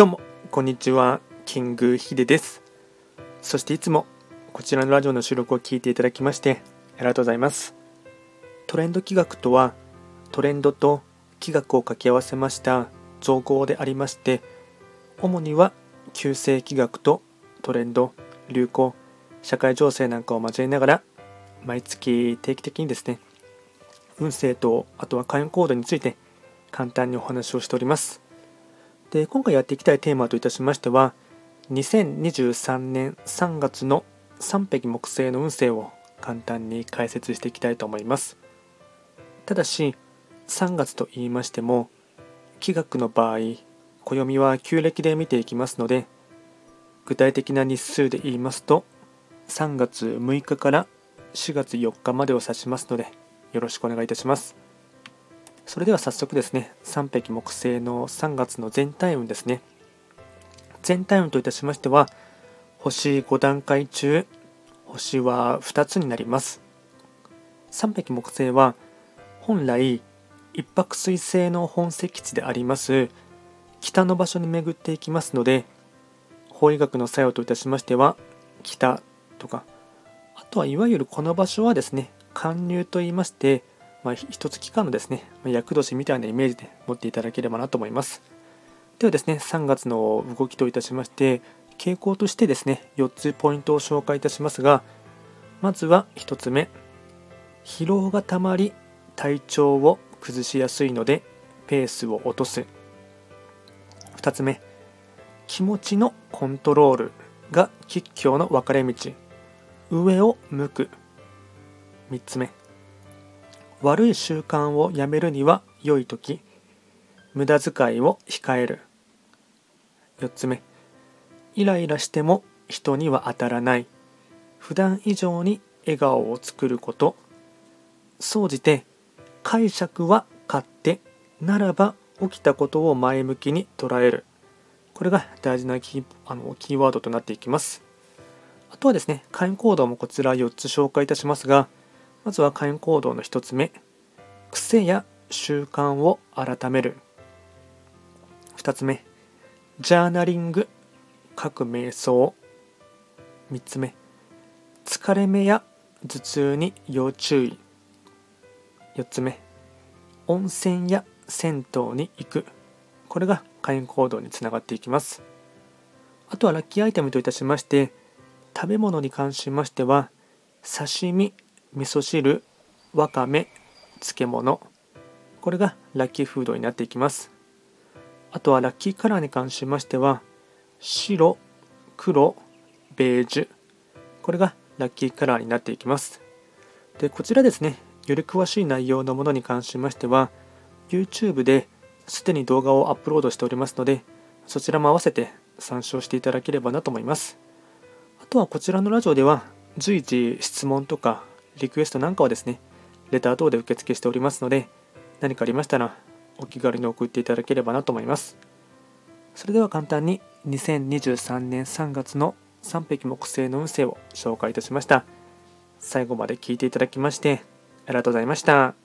どうも、こんにちは。キングヒデです。そしていつもこちらのラジオの収録を聞いていただきましてありがとうございます。トレンド企画とは、トレンドと企画を掛け合わせました造語でありまして、主には旧世企画とトレンド、流行、社会情勢なんかを交えながら、毎月定期的にですね、運勢とあとは会員コードについて簡単にお話をしております。で今回やっていきたいテーマといたしましては2023年3月の3匹木星の運勢を簡単に解説していきたいと思います。ただし3月と言いましても気学の場合暦は旧暦で見ていきますので具体的な日数で言いますと3月6日から4月4日までを指しますのでよろしくお願いいたします。それでは早速ですね、3匹木星の3月の全体運ですね。全体運といたしましては、星5段階中、星は2つになります。3匹木星は、本来、一泊水星の本石地であります北の場所に巡っていきますので、法医学の作用といたしましては、北とか、あとはいわゆるこの場所はですね、貫入といいまして、まあ、一つ期間のですね、厄年みたいなイメージで持っていただければなと思います。ではですね、3月の動きといたしまして、傾向としてですね、4つポイントを紹介いたしますが、まずは1つ目、疲労がたまり、体調を崩しやすいので、ペースを落とす。2つ目、気持ちのコントロールが吉凶の分かれ道、上を向く。3つ目、悪い習慣をやめるには良い時無駄遣いを控える。4つ目。イライラしても人には当たらない。普段以上に笑顔を作ること。総じて解釈は勝手ならば起きたことを前向きに捉える。これが大事なキーあのキーワードとなっていきます。あとはですね会員行動もこちら4つ紹介いたしますがまずは会員行動の1つ目。癖や習慣を改める。2つ目。ジャーナリング。書く瞑想。3つ目。疲れ目や頭痛に要注意。4つ目。温泉や銭湯に行く。これが会員行動につながっていきます。あとはラッキーアイテムといたしまして食べ物に関しましては刺身味噌汁わかめ漬物。これがラッキーフードになっていきます。あとはラッキーカラーに関しましては白黒ベージュ。これがラッキーカラーになっていきます。でこちらですねより詳しい内容のものに関しましては YouTube ですでに動画をアップロードしておりますのでそちらも合わせて参照していただければなと思います。あとはこちらのラジオでは随時質問とかリクエストなんかはですね、レター等で受付しておりますので、何かありましたらお気軽に送っていただければなと思います。それでは簡単に2023年3月の3匹木星の運勢を紹介いたしました。最後まで聞いていただきましてありがとうございました。